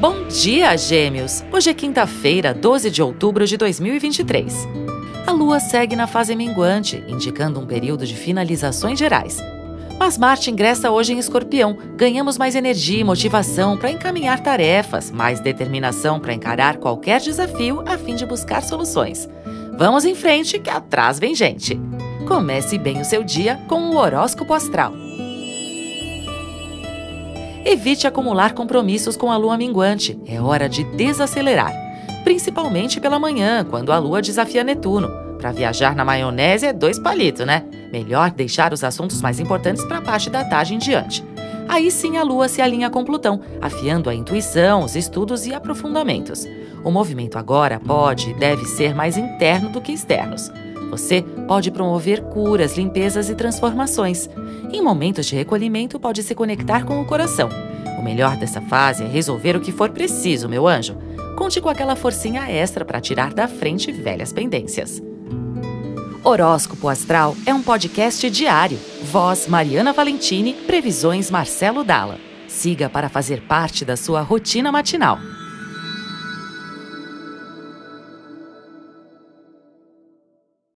Bom dia, Gêmeos! Hoje é quinta-feira, 12 de outubro de 2023. A lua segue na fase minguante, indicando um período de finalizações gerais. Mas Marte ingressa hoje em Escorpião. Ganhamos mais energia e motivação para encaminhar tarefas, mais determinação para encarar qualquer desafio a fim de buscar soluções. Vamos em frente, que atrás vem gente. Comece bem o seu dia com o horóscopo astral. Evite acumular compromissos com a lua minguante. É hora de desacelerar, principalmente pela manhã, quando a lua desafia Netuno. Para viajar na maionese é dois palitos, né? Melhor deixar os assuntos mais importantes para a parte da tarde em diante. Aí sim a lua se alinha com Plutão, afiando a intuição, os estudos e aprofundamentos. O movimento agora pode e deve ser mais interno do que externos. Você pode promover curas, limpezas e transformações. Em momentos de recolhimento, pode se conectar com o coração. O melhor dessa fase é resolver o que for preciso, meu anjo. Conte com aquela forcinha extra para tirar da frente velhas pendências. Horóscopo Astral é um podcast diário. Voz Mariana Valentini, previsões Marcelo Dalla. Siga para fazer parte da sua rotina matinal.